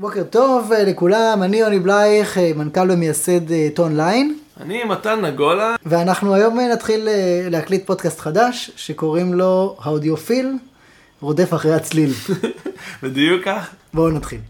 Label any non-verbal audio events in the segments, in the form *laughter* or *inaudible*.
בוקר טוב אה, לכולם, אני יוני בלייך, אה, מנכ"ל ומייסד אה, טון ליין, אני מתן נגולה, ואנחנו היום נתחיל להקליט פודקאסט חדש, שקוראים לו האודיופיל, רודף אחרי הצליל. *laughs* בדיוק כך. בואו נתחיל.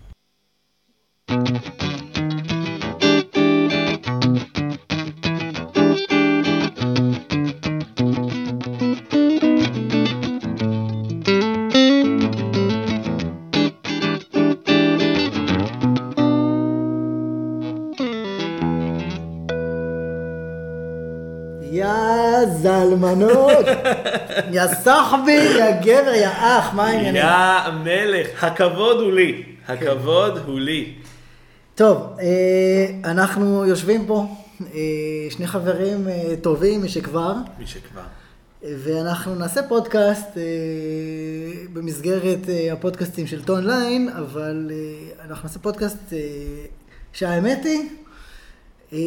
יא זלמנות, יא סחבי, יא גבר, יא אח, מה העניינים? יא מלך, הכבוד הוא לי. הכבוד הוא לי. טוב, אה, אנחנו יושבים פה, אה, שני חברים אה, טובים משכבר, מי שכבר. ואנחנו נעשה פודקאסט אה, במסגרת אה, הפודקאסטים של טון ליין, אבל אה, אנחנו נעשה פודקאסט אה, שהאמת היא, אה,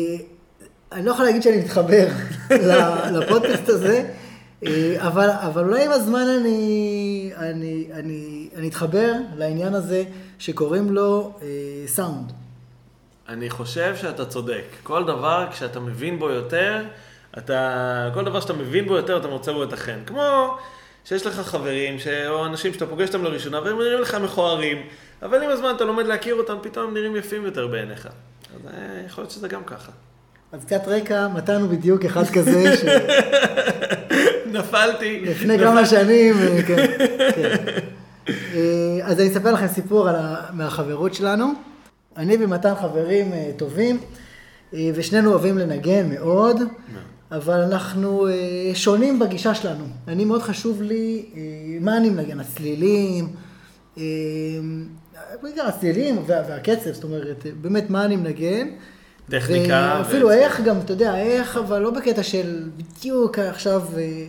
אני לא יכול להגיד שאני מתחבר לפודקאסט הזה, אה, אבל, אבל אולי עם הזמן אני, אני, אני, אני אתחבר לעניין הזה שקוראים לו אה, סאונד. אני חושב שאתה צודק. כל דבר, כשאתה מבין בו יותר, אתה... כל דבר שאתה מבין בו יותר, אתה מוצא בו את החן. כמו שיש לך חברים, ש... או אנשים שאתה פוגש אותם לראשונה, והם נראים לך מכוערים, אבל עם הזמן אתה לומד להכיר אותם, פתאום הם נראים יפים יותר בעיניך. אז אה, יכול להיות שזה גם ככה. אז קצת רקע, הוא בדיוק אחד כזה, *laughs* נפלתי. שלפני כמה שנים, אה, כן, *laughs* כן. אה, אז אני אספר לכם סיפור ה... מהחברות שלנו. אני ומתן חברים אה, טובים, ושנינו אוהבים לנגן מאוד, אבל אנחנו שונים בגישה שלנו. אני, מאוד חשוב לי, מה אני מנגן? הצלילים, בעיקר הצלילים וה- והקצב, זאת אומרת, באמת מה אני מנגן. טכניקה אפילו ו- איך גם, אתה יודע, איך, אבל לא בקטע של בדיוק עכשיו, אה,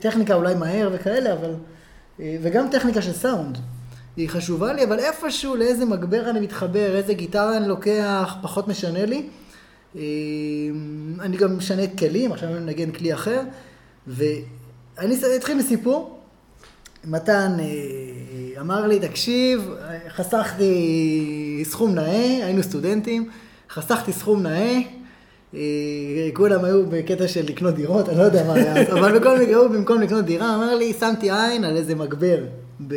טכניקה אולי מהר וכאלה, אבל, אה, וגם טכניקה של סאונד. היא חשובה לי, אבל איפשהו לאיזה מגבר אני מתחבר, איזה גיטרה אני לוקח, פחות משנה לי. אה, אני גם משנה כלים, עכשיו אני מנגן כלי אחר, ואני אתחיל מסיפור. מתן אמר לי, תקשיב, חסכתי סכום נאה, היינו סטודנטים, חסכתי סכום נאה, אה, כולם היו בקטע של לקנות דירות, אני לא יודע מה היה, *laughs* אבל בכל מקרה הוא במקום לקנות דירה, אמר לי, שמתי עין על איזה מגבר ב-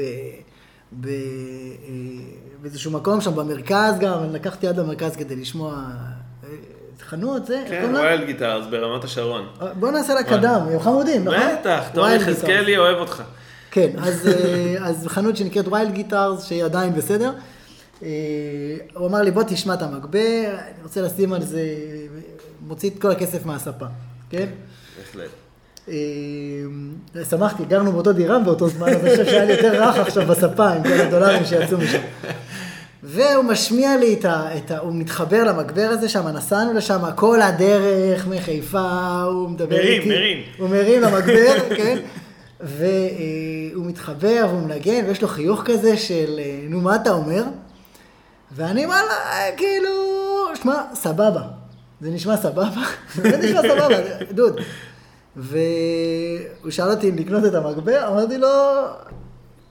ב- אה, באיזשהו מקום שם במרכז גם, אני לקחתי עד למרכז כדי לשמוע אה, חנות, זה, כן? ווילד גיטרס ברמת השרון. בוא נעשה לה קדם, הם חמודים, נכון? בטח, ווילד יחזקאלי אוהב אותך. כן, אז, אז חנות שנקראת ויילד גיטרס, שהיא עדיין בסדר. אה, הוא אמר לי, בוא תשמע את המגבר, אני רוצה לשים על זה, מוציא את כל הכסף מהספה, כן? בהחלט. אה, שמחתי, גרנו באותו דירה באותו זמן, אז אני חושב שהיה לי יותר רך עכשיו בספה עם כל הדולרים שיצאו משם. והוא משמיע לי את ה... את ה הוא מתחבר למגבר הזה שם, נסענו לשם כל הדרך מחיפה, הוא מדבר מרים, איתי. מרים. הוא מרים למגבר, כן? והוא מתחבר והוא מנגן, ויש לו חיוך כזה של, אה, נו, מה אתה אומר? ואני וואלה, אה, כאילו, שמע, סבבה. זה נשמע סבבה? זה נשמע סבבה, דוד. והוא שאל אותי אם לקנות את המגבר, אמרתי לו,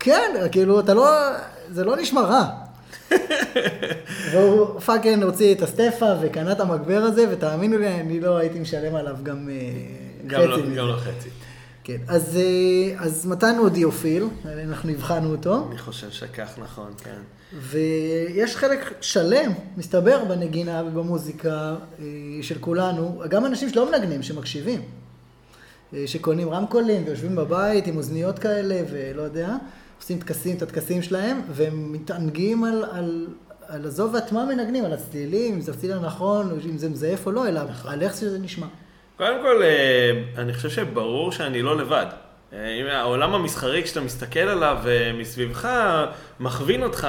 כן, כאילו, אתה לא, זה לא נשמע רע. והוא פאקינג הוציא את הסטפה וקנה את המגבר הזה, ותאמינו לי, אני לא הייתי משלם עליו גם גם חצי לא-. גם לא חצי. כן, אז, אה, אז מתן הוא אודיופיל, אנחנו הבחנו אותו, אני חושב שכך נכון, כן. ויש חלק שלם, מסתבר, בנגינה ובמוזיקה אה, של כולנו, גם אנשים שלא מנגנים, שמקשיבים, אה, שקונים רמקולים ויושבים בבית עם אוזניות כאלה, ולא יודע, עושים טקסים, את הטקסים שלהם, והם מתענגים על, על, על עזוב ואת מה מנגנים, על הצלילים, אם זה הצליל הנכון, אם זה מזייף או לא, אלא על איך שזה נשמע. קודם כל, אה, אני חושב שברור שאני לא לבד. אה, העולם המסחרי, כשאתה מסתכל עליו אה, מסביבך, מכווין אותך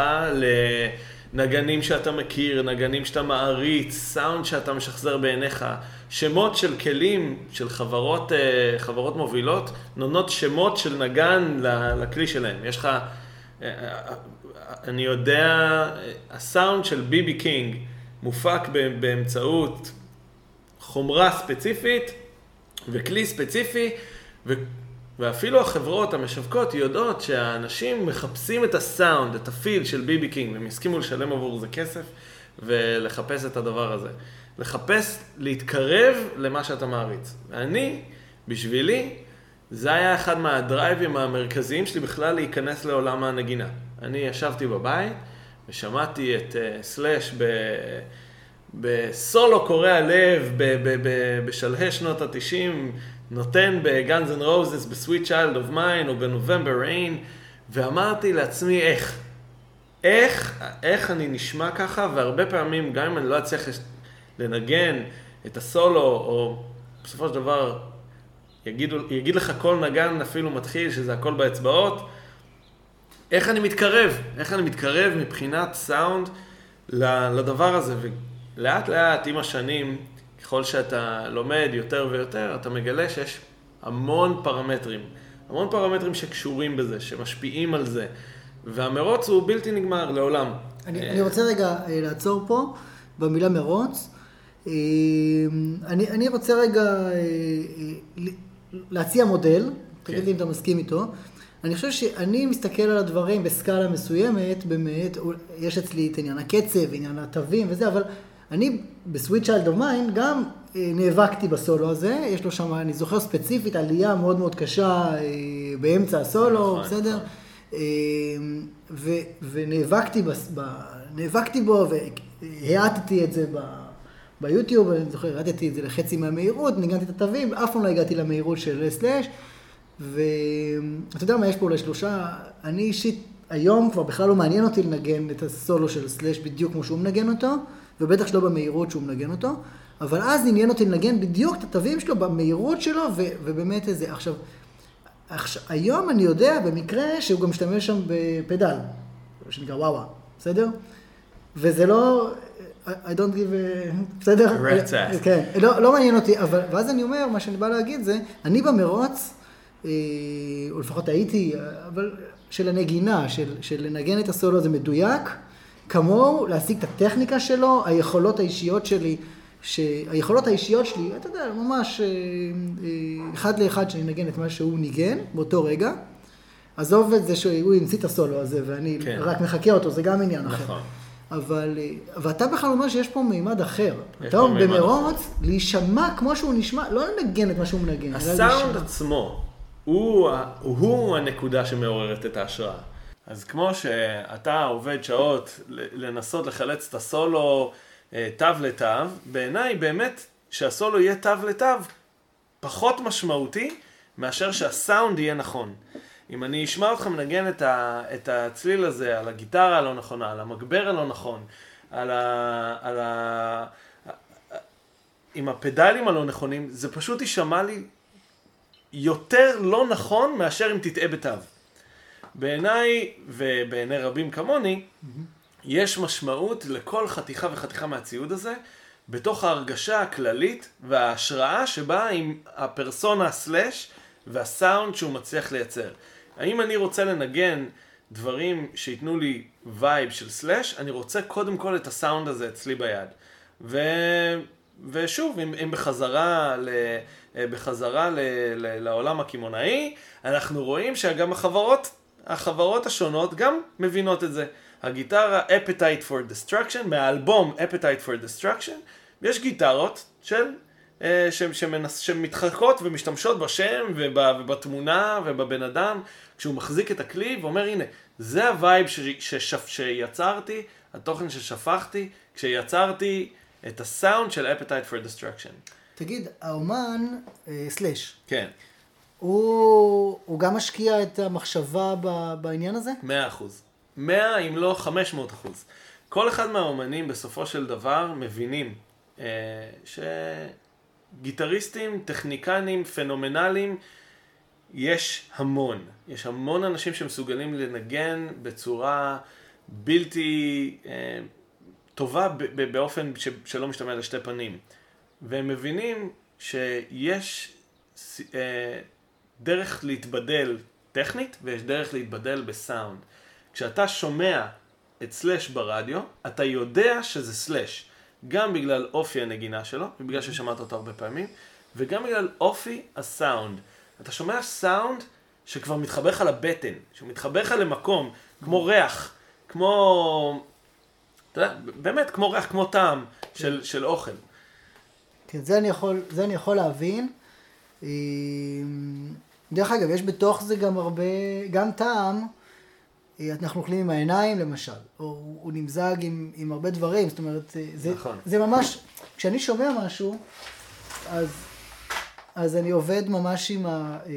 לנגנים שאתה מכיר, נגנים שאתה מעריץ, סאונד שאתה משחזר בעיניך, שמות של כלים של חברות, חברות מובילות, נותנות שמות של נגן לכלי שלהם. יש לך, אני יודע, הסאונד של ביבי קינג מופק באמצעות חומרה ספציפית וכלי ספציפי, ואפילו החברות המשווקות יודעות שהאנשים מחפשים את הסאונד, את ה feel של ביבי קינג, והם הסכימו לשלם עבור זה כסף ולחפש את הדבר הזה. לחפש, להתקרב למה שאתה מעריץ. אני, בשבילי, זה היה אחד מה drive ים המרכזיים שלי בכלל להיכנס לעולם הנגינה. אני ישבתי בבית ושמעתי את uh, סלאש ב... בסולו קורע לב, בשלהי שנות התשעים, נותן ב Guns N' Roses, ב Sweet Child O' Mine או ב November Rain, ואמרתי לעצמי איך, איך, איך אני נשמע ככה, והרבה פעמים, גם אם אני לא אצליח לנגן את הסולו, או בסופו של דבר יגיד, יגיד לך כל נגן אפילו מתחיל, שזה הכל באצבעות, איך אני מתקרב, איך אני מתקרב מבחינת סאונד לדבר הזה. ולאט לאט, עם השנים, ככל שאתה לומד יותר ויותר, אתה מגלה שיש המון פרמטרים. המון פרמטרים שקשורים בזה, שמשפיעים על זה. והמרוץ הוא בלתי נגמר, לעולם. אני, אני רוצה רגע אה, לעצור פה במילה מרוץ. אה, אני, אני רוצה רגע אה, להציע מודל, כן. תגיד לי אם אתה מסכים איתו. אני חושב שאני מסתכל על הדברים בסקאלה מסוימת, באמת, יש אצלי את עניין הקצב, עניין התווים וזה, אבל אני ב Sweet Child O' Mine גם אה, נאבקתי בסולו הזה, יש לו שם, אני זוכר ספציפית, עלייה מאוד מאוד קשה אה, באמצע הסולו, נכון, בסדר? נכון. אה, ו, ונאבקתי בס, ב, נאבקתי בו והאטתי את זה ב, ביוטיוב, אני זוכר, האטתי את זה לחצי מהמהירות, ניגנתי את התווים, אף פעם לא הגעתי למהירות של סלאש, ואתה יודע מה, יש פה אולי שלושה, אני אישית היום כבר בכלל לא מעניין אותי לנגן את הסולו של סלאש בדיוק כמו שהוא מנגן אותו. ובטח שלא במהירות שהוא מנגן אותו, אבל אז עניין אותי לנגן בדיוק את התווים שלו במהירות שלו, ו- ובאמת איזה, עכשיו, עכשיו, היום אני יודע במקרה שהוא גם משתמש שם בפדל, שנקרא וואווה, בסדר? וזה לא, I don't give a... בסדר? כן, לא, לא מעניין אותי, אבל, ואז אני אומר, מה שאני בא להגיד זה, אני במרוץ, אה, או לפחות הייתי, אבל של הנגינה, של, של לנגן את הסולו זה מדויק, כמוהו, להשיג את הטכניקה שלו, היכולות האישיות שלי, שהיכולות האישיות שלי, אתה יודע, ממש אה, אה, אחד לאחד שאני אנגן את מה שהוא ניגן באותו רגע. עזוב את זה שהוא המציא את הסולו הזה ואני כן. רק מחכה אותו, זה גם עניין נכון. אחר. אבל, אה, ואתה בכלל אומר שיש פה מימד אחר. אתה אומר במרוץ, להישמע כמו שהוא נשמע, לא לנגן את מה שהוא מנגן. הסאונד עצמו הוא, הוא הנקודה שמעוררת את ההשראה. אז כמו שאתה עובד שעות לנסות לחלץ את הסולו אה, תו לתו, בעיניי באמת שהסולו יהיה תו לתו פחות משמעותי מאשר שהסאונד יהיה נכון. אם אני אשמע אותך מנגן את, ה, את הצליל הזה על הגיטרה הלא נכונה, על המגבר הלא נכון, על ה... על ה עם הפדלים הלא נכונים, זה פשוט יישמע לי יותר לא נכון מאשר אם תטעה בתו. בעיניי, ובעיני רבים כמוני, יש משמעות לכל חתיכה וחתיכה מהציוד הזה, בתוך ההרגשה הכללית וההשראה שבאה עם הפרסונה סלאש והסאונד שהוא מצליח לייצר. האם אני רוצה לנגן דברים שייתנו לי vibe של סלאש, אני רוצה קודם כל את הסאונד הזה אצלי ביד. ו... ושוב, אם, אם בחזרה, ל, בחזרה ל, ל, לעולם הקמעונאי, אנחנו רואים שגם החברות החברות השונות גם מבינות את זה. הגיטרה Appetite for Destruction, מהאלבום Appetite for Destruction, יש גיטרות של, אה, ש, שמנס, שמתחקות ומשתמשות בשם וב, ובתמונה ובבן אדם, כשהוא מחזיק את הכלי ואומר הנה, זה ה vibe ש, שיצרתי, התוכן ששפכתי, כשיצרתי את הסאונד של Appetite for Destruction. תגיד, האומן, אה, סלאש. כן. הוא, הוא גם משקיע את המחשבה ב, בעניין הזה? מאה אחוז. מאה אם לא חמש מאות אחוז. כל אחד מהאומנים בסופו של דבר מבינים אה, שגיטריסטים, טכניקנים, פנומנליים, יש המון. יש המון אנשים שמסוגלים לנגן בצורה בלתי אה, טובה באופן ש, שלא משתמע לשתי פנים. והם מבינים שיש אה, דרך להתבדל טכנית ויש דרך להתבדל בסאונד. כשאתה שומע את סלאש ברדיו, אתה יודע שזה סלאש. גם בגלל אופי הנגינה שלו, ובגלל ששמעת אותו הרבה פעמים, וגם בגלל אופי הסאונד. אתה שומע סאונד שכבר מתחבר לך לבטן, שמתחבר לך למקום, כמו ריח, כמו, אתה יודע, באמת כמו ריח, כמו טעם של, של אוכל. כן, זה אני יכול, זה אני יכול להבין. דרך אגב, יש בתוך זה גם הרבה, גם טעם, אה, אנחנו אוכלים עם העיניים למשל, או הוא נמזג עם, עם הרבה דברים, זאת אומרת, אה, זה, נכון. זה ממש, כשאני שומע משהו, אז, אז אני עובד ממש עם ה... אה,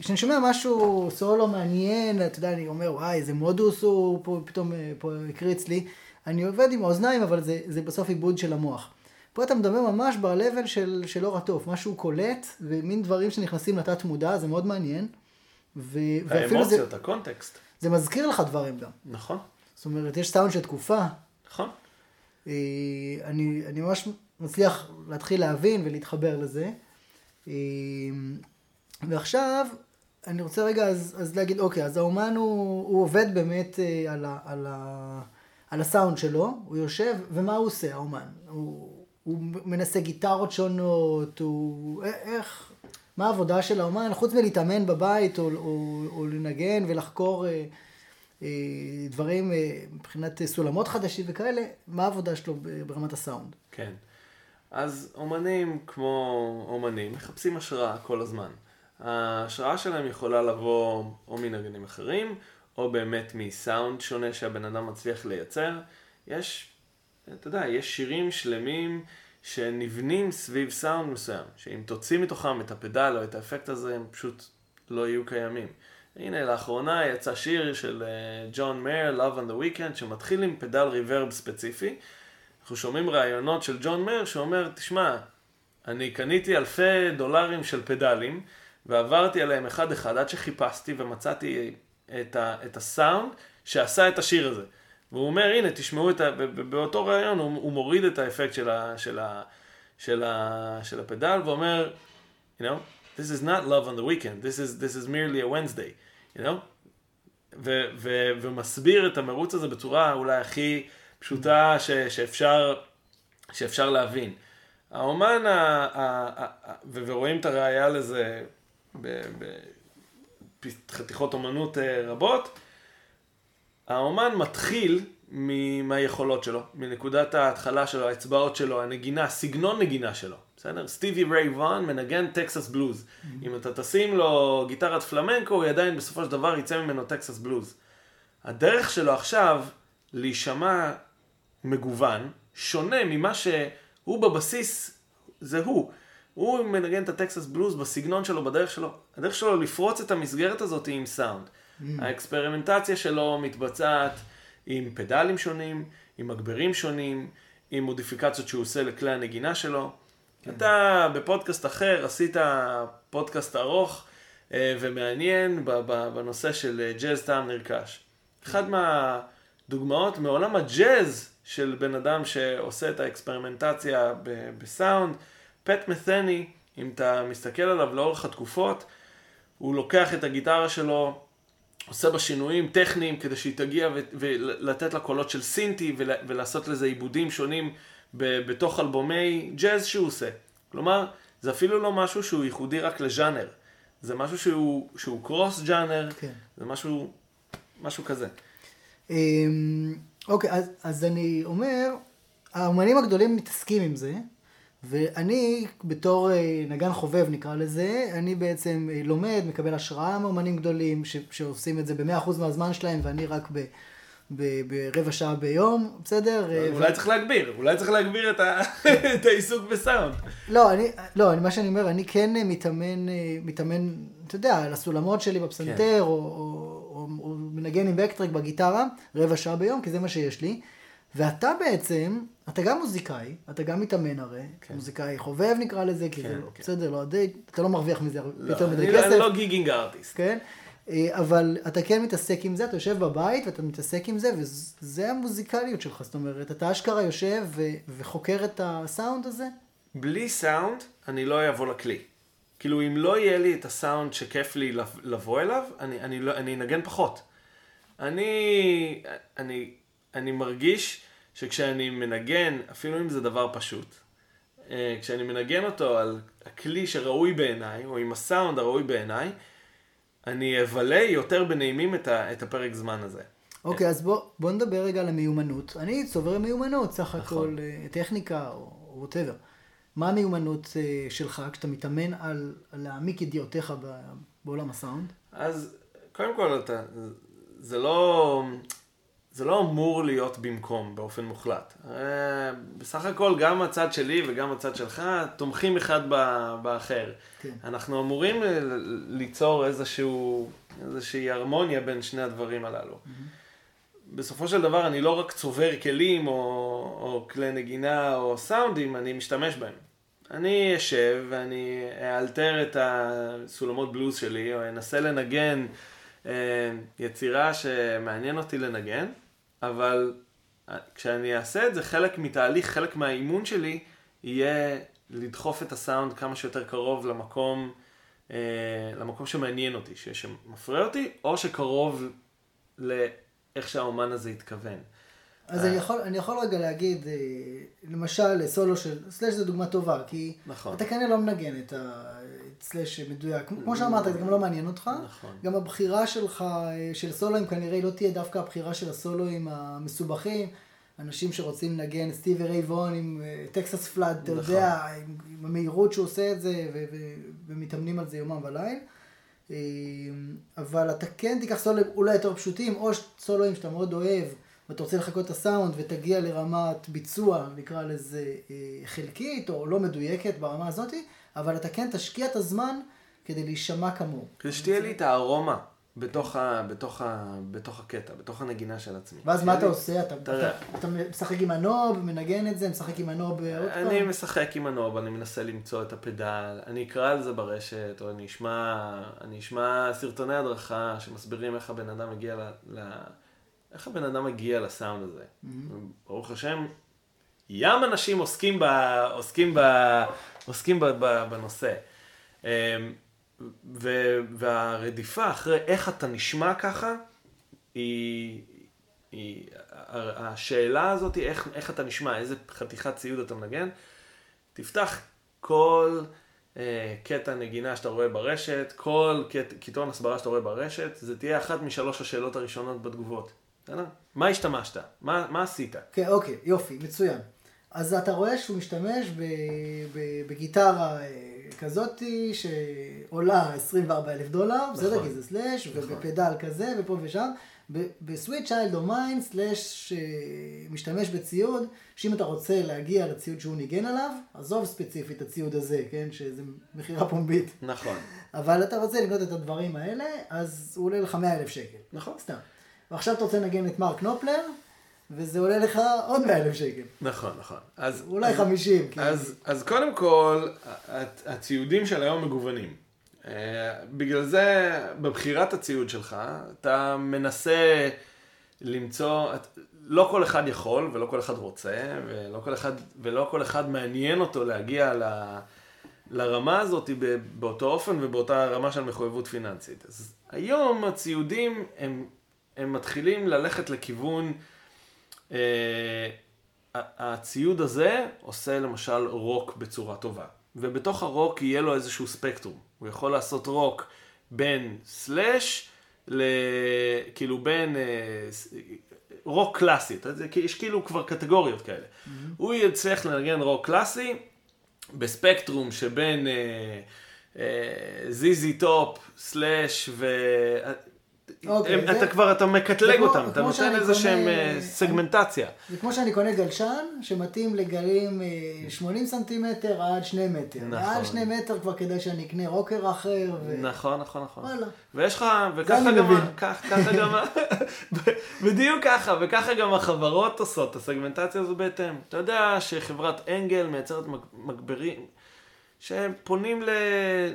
כשאני שומע משהו סולו מעניין, אתה יודע, אני אומר, וואי, איזה מודוס הוא פה פתאום פה הקריץ לי, אני עובד עם האוזניים, אבל זה, זה בסוף עיבוד של המוח. פה אתה מדבר ממש ב-level של, של אור התוף, משהו קולט, ומין דברים שנכנסים לתת מודע, זה מאוד מעניין. ו, ואפילו זה, האמוציות, הקונטקסט. זה מזכיר לך דברים גם. נכון, זאת אומרת, יש סאונד של תקופה, נכון. אה, אני, אני ממש מצליח להתחיל להבין ולהתחבר לזה. אה, ועכשיו, אני רוצה רגע אז, אז להגיד, אוקיי, אז האומן הוא, הוא עובד באמת אה, על, ה, על, ה, על הסאונד שלו, הוא יושב, ומה הוא עושה, האומן? הוא, הוא מנסה גיטרות שונות, הוא... איך... מה העבודה של האומן, חוץ מלהתאמן בבית או, או, או לנגן ולחקור אה, אה, דברים אה, מבחינת סולמות חדשים וכאלה, מה העבודה שלו ברמת הסאונד? כן. אז אומנים כמו אומנים מחפשים השראה כל הזמן. ההשראה שלהם יכולה לבוא או מנגנים אחרים, או באמת מסאונד שונה שהבן אדם מצליח לייצר. יש, אתה יודע, יש שירים שלמים שנבנים סביב סאונד מסוים, שאם תוציא מתוכם את הפדל או את האפקט הזה, הם פשוט לא יהיו קיימים. הנה, לאחרונה יצא שיר של ג'ון מאיר, Love on the Weekend, שמתחיל עם פדל ריברב ספציפי. אנחנו שומעים ראיונות של ג'ון מאיר שאומר, תשמע, אני קניתי אלפי דולרים של פדלים, ועברתי עליהם אחד-אחד עד שחיפשתי ומצאתי את, ה, את הסאונד שעשה את השיר הזה. והוא אומר, הנה, תשמעו את ה... באותו ראיון הוא, הוא מוריד את האפקט של, ה, של, ה, של, ה, של הפדל, ואומר, you know, this is not love on the weekend, this is, this is merely a Wednesday, you know? ו, ו, ומסביר את המרוץ הזה בצורה אולי הכי פשוטה ש, שאפשר, שאפשר להבין. האומן, ה, ה, ה, ה, ורואים את הראייה לזה בחתיכות אומנות אה, רבות, האומן מתחיל מהיכולות שלו, מנקודת ההתחלה שלו, האצבעות שלו, הנגינה, סגנון נגינה שלו, בסדר? סטיבי ריי ווהן מנגן טקסס בלוז. Mm-hmm. אם אתה תשים לו גיטרת פלמנקו, הוא עדיין בסופו של דבר יצא ממנו טקסס בלוז. הדרך שלו עכשיו להישמע מגוון, שונה ממה שהוא בבסיס, זה הוא. הוא מנגן את הטקסס בלוז בסגנון שלו, בדרך שלו. הדרך שלו לפרוץ את המסגרת הזאת עם סאונד. Mm. האקספרימנטציה שלו מתבצעת עם פדלים שונים, עם מגברים שונים, עם מודיפיקציות שהוא עושה לכלי הנגינה שלו. כן. אתה בפודקאסט אחר עשית פודקאסט ארוך אה, ומעניין בנושא של ג'אז טעם נרכש. אחד מהדוגמאות מעולם הג'אז של בן אדם שעושה את האקספרימנטציה בסאונד, פט מת'ני, אם אתה מסתכל עליו לאורך התקופות, הוא לוקח את הגיטרה שלו, עושה בה שינויים טכניים כדי שהיא תגיע ו- ולתת לה קולות של סינטי ול- ולעשות לזה עיבודים שונים ב- בתוך אלבומי ג'אז שהוא עושה. כלומר, זה אפילו לא משהו שהוא ייחודי רק לז'אנר. זה משהו שהוא, שהוא קרוס ג'אנר, כן. זה משהו, משהו כזה. אמ, אוקיי, אז, אז אני אומר, האמנים הגדולים מתעסקים עם זה, ואני בתור אה, נגן חובב נקרא לזה, אני בעצם אה, לומד, מקבל השראה מאמנים גדולים ש, שעושים את זה ב-100% מהזמן שלהם ואני רק ב... ברבע שעה ביום, בסדר? אה, אולי ו... צריך להגביר, אולי צריך להגביר את, ה... את העיסוק בסאונד. לא, אני, לא, אני, מה שאני אומר, אני כן מתאמן, מתאמן, אתה יודע, על הסולמות שלי בפסנתר, כן. או, או, או, או מנגן עם בקטרק בגיטרה, רבע שעה ביום, כי זה מה שיש לי. ואתה בעצם, אתה גם מוזיקאי, אתה גם מתאמן הרי, כן. מוזיקאי חובב נקרא לזה, כי כן, זה לא, כן. בסדר, לא די, אתה לא מרוויח מזה לא, יותר מדי כסף. אני לא גיגינג ארטיסט. כן, אה, אבל אתה כן מתעסק עם זה, אתה יושב בבית ואתה מתעסק עם זה, וזה המוזיקליות שלך, זאת אומרת, אתה אשכרה יושב ו- וחוקר את הסאונד הזה? בלי סאונד, אני לא אבוא לכלי. כאילו, אם לא יהיה לי את הסאונד שכיף לי לבוא אליו, אני, אני, לא, אני אנגן פחות. אני, אני אני מרגיש שכשאני מנגן, אפילו אם זה דבר פשוט, אה, כשאני מנגן אותו על הכלי שראוי בעיניי, או עם הסאונד הראוי בעיניי, אני אבלה יותר בנעימים את, ה, את הפרק זמן הזה. אוקיי, אז בוא, בוא נדבר רגע על המיומנות. אני צובר מיומנות, סך נכון. הכל אה, טכניקה או ווטאבר. מה המיומנות אה, שלך כשאתה מתאמן על, להעמיק ידיעותיך בעולם הסאונד? אז קודם כל, אתה, זה לא, זה לא אמור להיות במקום באופן מוחלט. אה, בסך הכל גם הצד שלי וגם הצד שלך תומכים אחד באחר. כן. אנחנו אמורים ליצור איזשהו, איזושהי הרמוניה בין שני הדברים הללו. בסופו של דבר אני לא רק צובר כלים או, או כלי נגינה או סאונדים, אני משתמש בהם. אני אשב ואני אאלתר את הסולמות בלוז שלי, או אנסה לנגן יצירה שמעניין אותי לנגן, אבל אה, כשאני אעשה את זה, חלק מתהליך, חלק מהאימון שלי, יהיה לדחוף את הסאונד כמה שיותר קרוב למקום, אה, למקום שמעניין אותי, שמפריע אותי, או שקרוב לאיך שהאומן הזה התכוון. אז אני יכול, אני יכול רגע להגיד, אה, למשל, סולו של, סלאש זה דוגמה טובה, כי נכון. אתה כנראה לא מנגן את הסלאש מדויק. כמו שאמרת, זה גם לא מעניין אותך. נכון. גם הבחירה שלך אה, של סולואים כנראה לא תהיה דווקא הבחירה של הסולואים המסובכים. אנשים שרוצים לנגן סטיבי ריי וון עם אה, טקסס פלאד, אתה נכון. יודע, עם, עם המהירות שהוא עושה את זה, ו- ו- ומתאמנים על זה יומם וליל. אה, אבל אתה כן תיקח סולואים אולי יותר פשוטים, או סולואים שאתה מאוד אוהב, ואתה רוצה לחכות את הסאונד ותגיע לרמת ביצוע, נקרא לזה חלקית או לא מדויקת ברמה הזאתי, אבל אתה כן תשקיע את הזמן כדי להישמע כמוהו. כדי שתהיה לי את הארומה בתוך, ה, בתוך, ה, בתוך הקטע, בתוך הנגינה של עצמי. ואז מה אתה עושה? אתה. אתה, אתה משחק עם הנוב, מנגן את זה, משחק עם הנוב עוד פעם? אני משחק עם הנוב, אני מנסה למצוא את הפדל, אני אקרא על זה ברשת, או אני אשמע, אני אשמע סרטוני הדרכה שמסבירים איך הבן אדם מגיע ל... ל איך הבן אדם מגיע לסאונד הזה. ברוך השם, ים אנשים עוסקים, ב, עוסקים, ב, עוסקים ב, ב, בנושא. אמ, ו, והרדיפה אחרי איך אתה נשמע ככה, היא, היא, השאלה הזאת היא איך, איך אתה נשמע, איזה חתיכת ציוד אתה מנגן, תפתח כל אה, קטע נגינה שאתה רואה ברשת, כל קט, קיתון הסברה שאתה רואה ברשת, זה תהיה אחת משלוש השאלות הראשונות בתגובות. מה השתמשת? מה, מה עשית? כן, אוקיי, יופי, מצוין. אז אתה רואה שהוא משתמש בגיטרה אה, כזאתי שעולה 24 אלף דולר, בסדר? כי זה סלאש, נכון. ובפדל כזה, ופה ושם. ב Sweet Child O' Mine, סלאש אה, משתמש בציוד, שאם אתה רוצה להגיע לציוד שהוא ניגן עליו, עזוב ספציפית את הציוד הזה, כן? שזה מכירה פומבית. נכון. אבל אתה רוצה לקנות את הדברים האלה, אז הוא עולה לך 100 אלף שקל. נכון. סתם. ועכשיו אתה רוצה לנגן את מרק נופלר, וזה עולה לך עוד 100 אלף שקל. נכון, נכון. אז, אולי אז, 50, כן. אז, אז קודם כל, הציודים של היום מגוונים. אה, בגלל זה, בבחירת הציוד שלך, אתה מנסה למצוא, את- לא כל אחד יכול ולא כל אחד רוצה, ולא כל אחד, ולא כל אחד מעניין אותו להגיע ל... לרמה הזאת באותו אופן ובאותה רמה של מחויבות פיננסית. אז היום הציודים הם, הם מתחילים ללכת לכיוון, אה, הציוד הזה עושה למשל רוק בצורה טובה, ובתוך הרוק יהיה לו איזשהו ספקטרום. הוא יכול לעשות רוק בין סלאש, ל... כאילו בין אה, רוק קלאסי, יש כאילו כבר קטגוריות כאלה. הוא יצליח לנגן רוק קלאסי, בספקטרום שבין ZZ Top, סלאש ו... אוקיי, הם- זה- אתה כבר, אתה מקטלג כמו- אותם, אתה נותן איזה שהם קונה- אה, סגמנטציה. זה כמו שאני קונה גלשן, שמתאים לגלים אה, 80 סנטימטר עד 2 מטר. נכון. מעל 2 מטר כבר כדאי שאני אקנה rocker אחר. ו... נכון, נכון, נכון. וואלה. ויש לך, וככה גם, כך- ככה גם, *laughs* בדיוק ככה, וככה גם החברות עושות את הסגמנטציה הזו בהתאם. אתה יודע שחברת אנגל מייצרת מג- מגברים שהם פונים ל-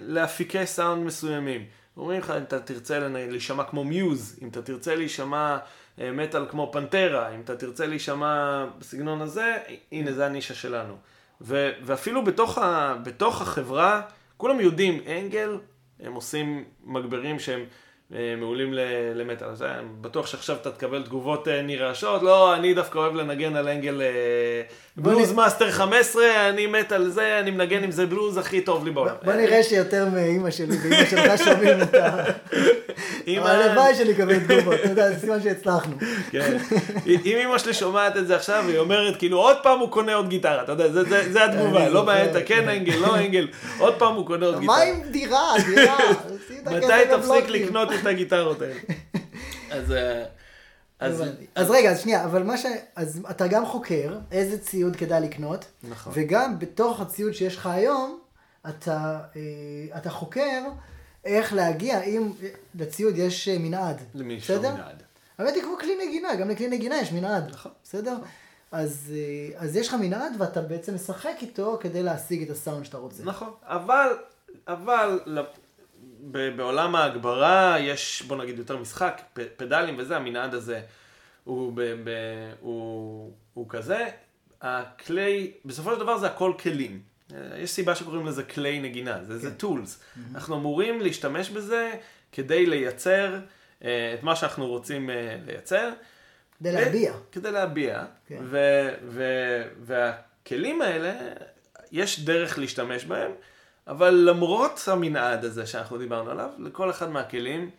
לאפיקי סאונד מסוימים. אומרים לך, אם אתה תרצה להישמע כמו מיוז, אם אתה תרצה להישמע אה, מטאל כמו פנטרה, אם אתה תרצה להישמע בסגנון הזה, הנה זה הנישה שלנו. ו- ואפילו בתוך, ה- בתוך החברה, כולם יודעים, אנגל, הם עושים מגברים שהם אה, מעולים למטאל. אז אני בטוח שעכשיו אתה תקבל תגובות אה, נרעשות, לא, אני דווקא אוהב לנגן על אנגל אה, בלוז מאסטר 15, אני מת על זה, אני מנגן עם זה בלוז הכי טוב לי בעולם. בוא נראה שיותר מאימא שלי ואימא שלך *laughs* שומעים את ה... אמא- הלוואי שאני אקבל תגובות, אתה יודע, זה סימן שהצלחנו. כן. אם אמא שלי שומעת את זה עכשיו, היא אומרת, כאילו, עוד פעם הוא קונה עוד גיטרה, אתה יודע, זה- זה זה התגובה, לא אתה כן. אנגל, לא אנגל, עוד פעם הוא קונה עוד מה גיטרה. עם דירה, דירה? *laughs* מתי תפסיק. לקנות את הגיטרות האלה? אז... אז... אז רגע, אז שנייה, אבל מה ש... אז אתה גם חוקר איזה ציוד כדאי לקנות, נכון. וגם בתוך הציוד שיש לך היום, אתה, אה, אתה חוקר איך להגיע, אם לציוד יש אה, מנעד. למי יש בסדר? מנעד. האמת היא כמו כלי נגינה, גם לכלי נגינה יש מנעד. נכון. בסדר? אז, אה, אז יש לך מנעד ואתה בעצם משחק איתו כדי להשיג את הסאונד שאתה רוצה. נכון, אבל, אבל בעולם ההגברה יש, בוא נגיד, יותר משחק, פ- פדלים וזה, המנעד הזה הוא, ב, ב, הוא, הוא כזה. הכלי, בסופו של דבר זה הכל כלים. אה, יש סיבה שקוראים לזה כלי נגינה, זה, זה טולס. אנחנו אמורים להשתמש בזה כדי לייצר אה, את מה שאנחנו רוצים אה, לייצר. כדי להביע. כדי להביע. כן. ו- ו- והכלים האלה, יש דרך להשתמש בהם, אבל למרות המנעד הזה שאנחנו דיברנו עליו, לכל אחד מהכלים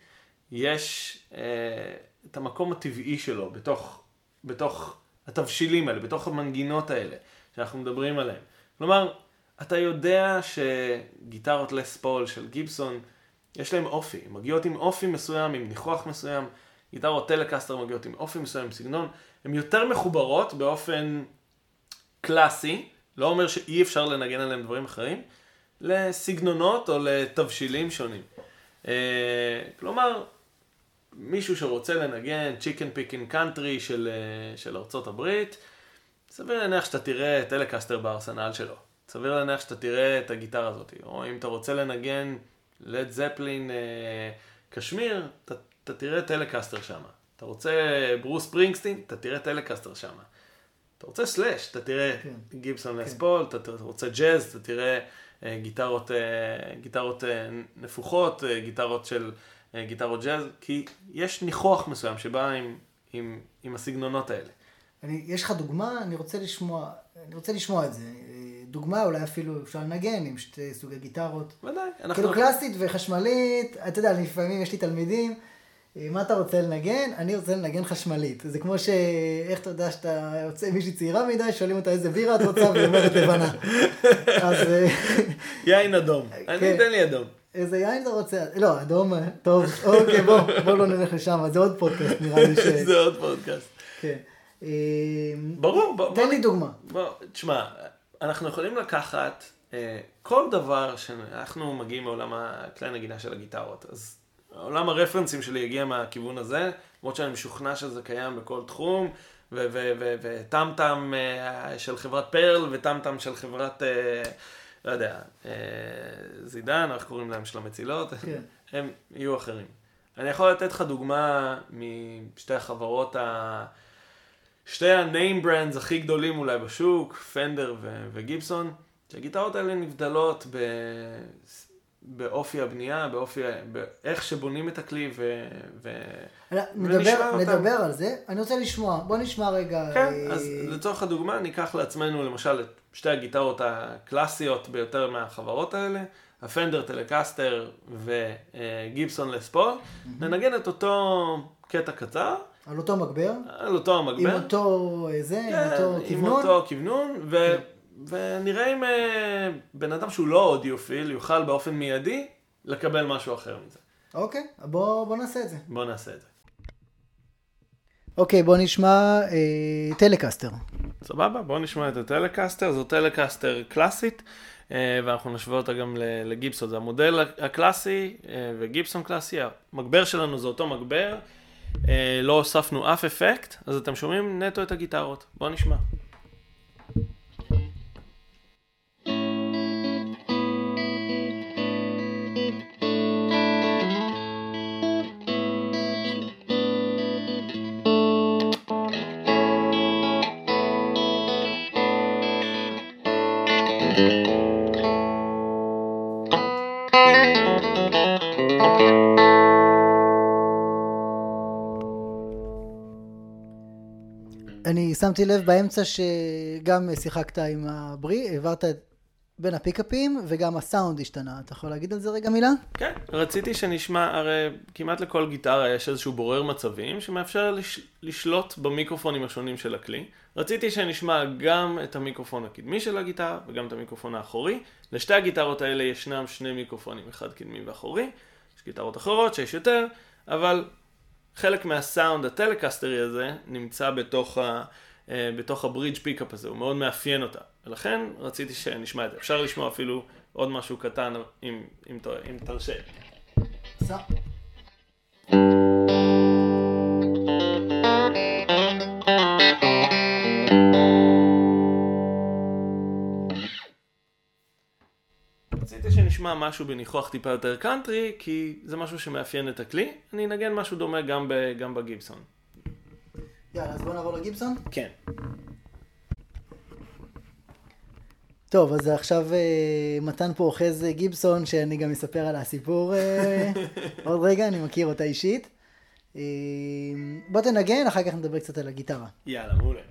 יש אה, את המקום הטבעי שלו בתוך, בתוך התבשילים האלה, בתוך המנגינות האלה שאנחנו מדברים עליהם. כלומר, אתה יודע שגיטרות לס פול של גיבסון, יש להם אופי, הן מגיעות עם אופי מסוים, עם ניחוח מסוים, גיטרות טלקסטר מגיעות עם אופי מסוים, עם סגנון, הן יותר מחוברות באופן קלאסי, לא אומר שאי אפשר לנגן עליהם דברים אחרים, לסגנונות או לתבשילים שונים. אה, כלומר, מישהו שרוצה לנגן chicken pickin' קאנטרי של, אה, של ארצות הברית, סביר להניח שאתה תראה טלקסטר בארסנל שלו. סביר להניח שאתה תראה את הגיטרה הזאת. או אם אתה רוצה לנגן לד זפלין אה, קשמיר, אתה, אתה תראה טלקסטר שם. אתה רוצה ברוס ספרינגסטין, אתה תראה טלקסטר שם. אתה רוצה סלאש, אתה תראה כן. גיבסון כן. לס פול, אתה רוצה ג'אז, אתה תראה אה, גיטרות, אה, גיטרות אה, נפוחות, אה, גיטרות של אה, גיטרות ג'אז, כי יש ניחוח מסוים שבא עם, עם, עם הסגנונות האלה. אני, יש לך דוגמה? אני רוצה לשמוע, אני רוצה לשמוע את זה. אה, דוגמה, אולי אפילו אפשר לנגן עם שתי סוגי גיטרות. ודאי, אנחנו... כאילו קלאסית וחשמלית, אתה יודע, לפעמים יש לי תלמידים, אה, מה אתה רוצה לנגן? אני רוצה לנגן חשמלית. זה כמו ש... איך אתה יודע שאתה יוצא מישהי צעירה מדי, שואלים אותה איזה בירה את רוצה, והיא אומרת לבנה. אז אה, יין אדום. אני כן. אתן לי אדום. איזה יין אתה רוצה? לא, אדום, אה, טוב, אוקיי, בוא, בוא לא נלך לשם, זה עוד פודקאסט נראה לי ש... *laughs* זה עוד פודקאסט. כן. אה, ברור, בוא, תן לי דוגמה. בוא, תשמע, אנחנו יכולים לקחת אה, כל דבר שאנחנו מגיעים מעולם הכלי הנגינה של הגיטרות, אז עולם הרפרנסים שלי יגיע מהכיוון הזה, למרות שאני משוכנע שזה קיים בכל תחום, ו- ו- ו- וטמטם אה, של חברת פרל וטמטם של חברת, אה, לא יודע, אה, זידן, איך קוראים להם, של המצילות, כן. הם יהיו אחרים. אני יכול לתת לך דוגמה משתי החברות ה... שתי ה-name brands הכי גדולים אולי בשוק, פנדר ו- וגיבסון, שהגיטרות האלה נבדלות ב... באופי הבנייה, באופי, באיך שבונים את הכלי ו... ו... נדבר. נדבר על זה. אני רוצה לשמוע, בוא נשמע רגע. כן, אה, אז לצורך הדוגמה ניקח לעצמנו למשל את שתי הגיטרות הקלאסיות ביותר מהחברות האלה, הפנדר טלקסטר וגיבסון לס פול, ננגן את אותו קטע קצר, על אותו מגבר, על אותו עם המגבר. אותו אה, זה, עם כן, אותו עם כיוונון. אותו כיוונון, ו... ונראה אם אה, בן אדם שהוא לא אודיופיל יוכל באופן מיידי לקבל משהו אחר מזה. אוקיי, בוא, בוא נעשה את זה. בוא נעשה את זה. אוקיי, בוא נשמע אה, טלקסטר. סבבה? בואו נשמע את הטלקסטר, זו טלקסטר קלאסית, אה, ואנחנו נשווה אותה גם לגיבסון. זה המודל הקלאסי אה, וגיבסון קלאסי, המגבר שלנו זה אותו מגבר, אה, לא הוספנו אף אפקט, אז אתם שומעים נטו את הגיטרות. בואו נשמע. אני שמתי לב באמצע שגם שיחקת עם הברי, העברת בין הפיקאפים וגם הסאונד השתנה. אתה יכול להגיד על זה רגע מילה? כן, רציתי שנשמע, הרי כמעט לכל גיטרה יש איזשהו בורר מצבים שמאפשר לש, לשלוט במיקרופונים השונים של הכלי. רציתי שנשמע גם את המיקרופון הקדמי של הגיטרה וגם את המיקרופון האחורי. לשתי הגיטרות האלה ישנם שני מיקרופונים, אחד קדמי ואחורי. יש גיטרות אחרות שיש יותר, אבל חלק מהסאונד הטלקסטרי הזה נמצא בתוך, ה, בתוך ה bridge pickup הזה, הוא מאוד מאפיין אותה. ולכן רציתי שנשמע את זה. אפשר לשמוע אפילו עוד משהו קטן, אם, אם, אם תרשה. רציתי שנשמע משהו בניחוח טיפה יותר קאנטרי, כי זה משהו שמאפיין את הכלי. אני אנגן משהו דומה גם, ב, גם בגיבסון. יאללה, אז בוא נעבור לגיבסון? כן. טוב, אז עכשיו אה, מתן פה אוחז גיבסון, שאני גם אספר על הסיפור אה, *laughs* עוד רגע, אני מכיר אותה אישית. אה, בוא תנגן, אחר כך נדבר קצת על הגיטרה. יאללה, מעולה.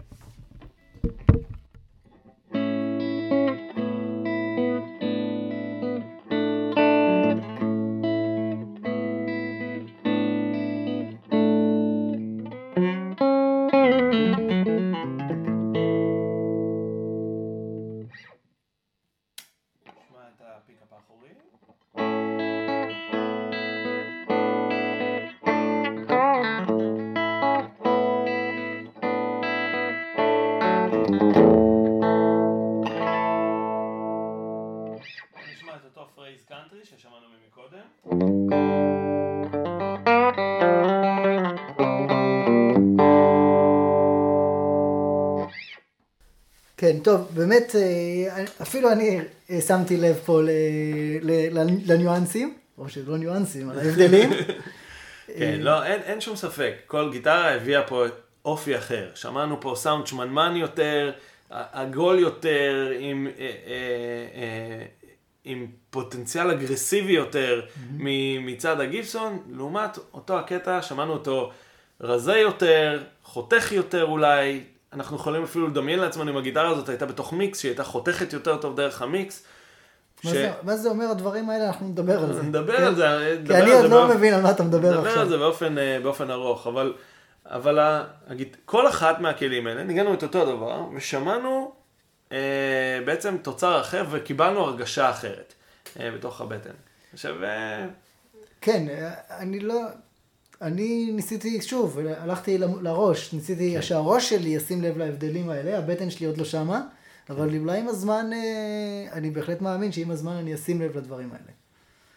טוב, באמת, אה, אפילו אני אה, שמתי לב פה לניואנסים, או שלא ניואנסים, על ההבדלים. *laughs* כן, לא, אין, אין שום ספק, כל גיטרה הביאה פה אופי אחר. שמענו פה סאונד שמנמן יותר, עגול יותר, עם, אה, אה, עם פוטנציאל אגרסיבי יותר mm-hmm. מצד הגיבסון, לעומת אותו הקטע, שמענו אותו רזה יותר, חותך יותר אולי, אנחנו יכולים אפילו לדמיין לעצמנו אם הגיטרה הזאת הייתה בתוך מיקס, שהיא הייתה חותכת יותר טוב דרך המיקס. מה, ש... זה, מה זה אומר הדברים האלה? אנחנו נדבר על זה. נדבר על זה. כי אני עוד לא. מבין על מה אתה מדבר עכשיו. נדבר על זה באופן, אה, באופן ארוך, אבל, אבל הגיט... כל אחת מהכלים האלה, ניגענו את אותו הדבר, ושמענו אה, בעצם תוצר אחר וקיבלנו הרגשה אחרת אה, בתוך הבטן. עכשיו... אה... כן, אה, אני לא... אני ניסיתי, שוב, הלכתי לראש, ניסיתי כן. שהראש שלי ישים לב להבדלים האלה, הבטן שלי עוד לא שמה, אבל כן. אולי עם הזמן, אה, אני בהחלט מאמין שעם הזמן אני אשים לב לדברים האלה.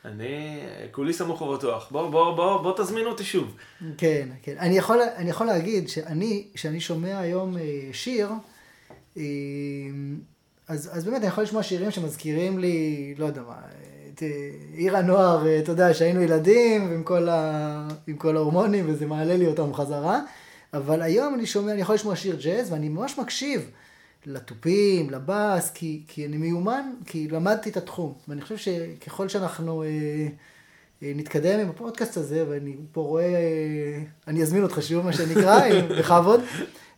אני כולי סמוך ובטוח. בוא, בוא, בוא, בוא תזמין אותי שוב. כן, כן. אני יכול, אני יכול להגיד שאני, כשאני שומע היום אה, שיר, אה, אז, אז באמת אני יכול לשמוע שירים שמזכירים לי, לא יודע מה, את אה, עיר הנוער, אה, אתה יודע, שהיינו ילדים עם כל, ה... עם כל ההורמונים וזה מעלה לי אותם חזרה. אבל היום אני שומע, אני יכול לשמוע שיר ג'אז ואני ממש מקשיב לתופים, לבאס, כי, כי אני מיומן, כי למדתי את התחום. ואני חושב שככל שאנחנו אה, אה, נתקדם עם הפודקאסט הזה, ואני פה רואה, אה, אני אזמין אותך שוב, מה שנקרא, בכבוד.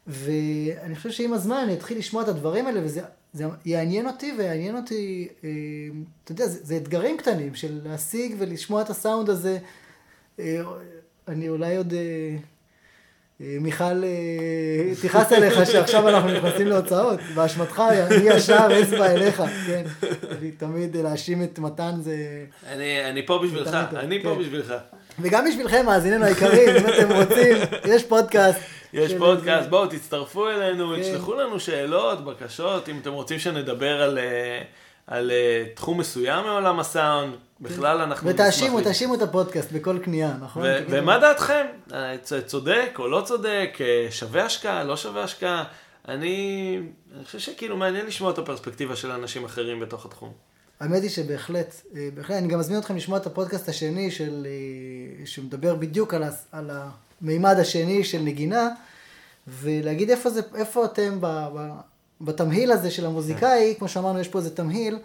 ואני חושב שעם הזמן אני אתחיל לשמוע את הדברים האלה, וזה זה יעניין אותי ויעניין אותי, אה, אתה יודע, זה, זה אתגרים קטנים של להשיג ולשמוע את הסאונד הזה. אה, אני אולי עוד, אה, מיכל תכעס עליך שעכשיו אנחנו נכנסים להוצאות, באשמתך, אני ישר אצבע אליך, כן. אני תמיד להאשים את מתן זה... אני, אני פה בשבילך, אני פה כן. בשבילך. וגם בשבילכם, מאזיננו היקרים, אם אתם רוצים, יש פודקאסט. יש פודקאסט, בואו תצטרפו אלינו, כן. תשלחו לנו שאלות, בקשות, אם אתם רוצים שנדבר על, אה, על אה, תחום מסוים מעולם הסאונד, בכלל אנחנו נשמח. ותאשימו, תאשימו את הפודקאסט בכל קנייה, נכון? ומה דעתכם? אה, צודק או לא צודק? שווה השקעה, לא שווה השקעה? אני, אני חושב שכאילו מעניין לשמוע את הפרספקטיבה של אנשים אחרים בתוך התחום. האמת היא שבהחלט, בהחלט, אני גם מזמין אתכם לשמוע את הפודקאסט השני של, שמדבר בדיוק על, ה, על המימד השני של נגינה, ולהגיד איפה, זה, איפה אתם ב, ב, בתמהיל הזה של המוזיקאי, כמו שאמרנו, יש פה איזה תמהיל,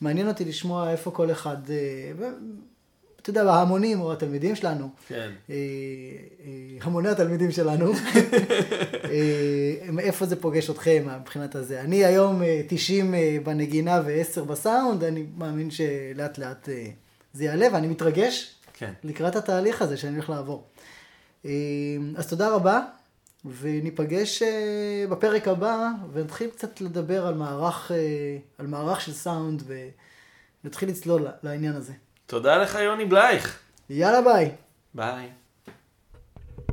מעניין אותי לשמוע איפה כל אחד, אה, אתה יודע, ההמונים או התלמידים שלנו, כן. אה, אה, המוני התלמידים שלנו, *laughs* אה, איפה זה פוגש אתכם מבחינת הזה. אני היום אה, 90 אה, בנגינה ו-10 בסאונד, אני מאמין שלאט לאט זה יעלה, ואני מתרגש כן. לקראת התהליך הזה שאני הולך לעבור. אה, אז תודה רבה, וניפגש אה, בפרק הבא, ונתחיל קצת לדבר על מערך, אה, על מערך של סאונד, ונתחיל לצלול לעניין הזה. תודה לך, יוני בלייך. יאללה ביי. ביי.